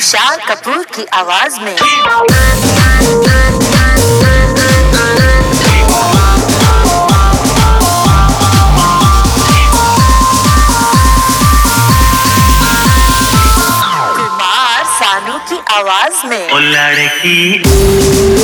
तुषार कपूर की आवाज़ में आवाज़ में लड़की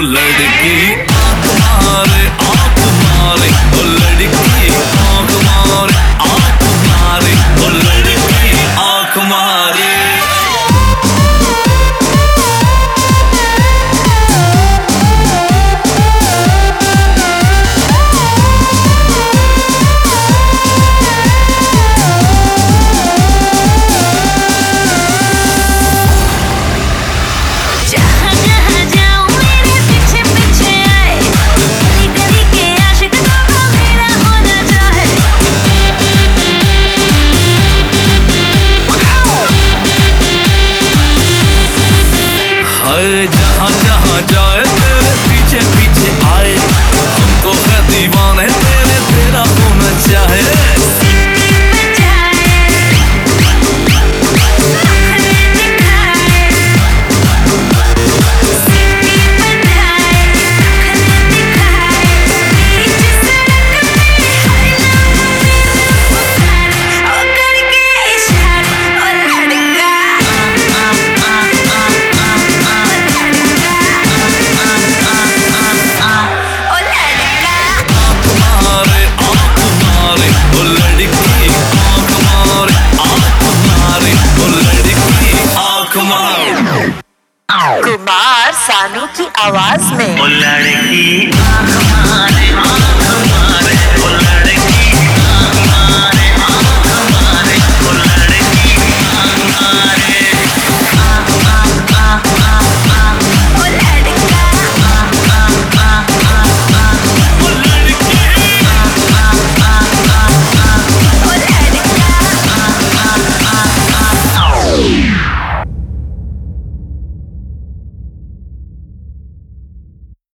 लड़की। आप मारे आप मारे। गाने की आवाज़ में।